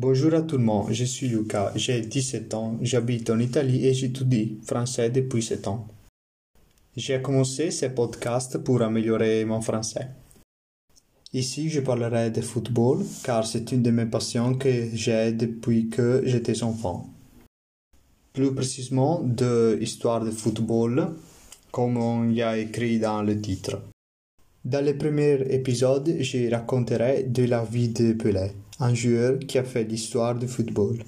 Bonjour à tout le monde, je suis Lucas, j'ai 17 ans, j'habite en Italie et j'étudie français depuis 7 ans. J'ai commencé ce podcast pour améliorer mon français. Ici, je parlerai de football car c'est une de mes passions que j'ai depuis que j'étais enfant. Plus précisément de histoire de football, comme on y a écrit dans le titre. Dans le premier épisode, je raconterai de la vie de Pelé, un joueur qui a fait l'histoire du football.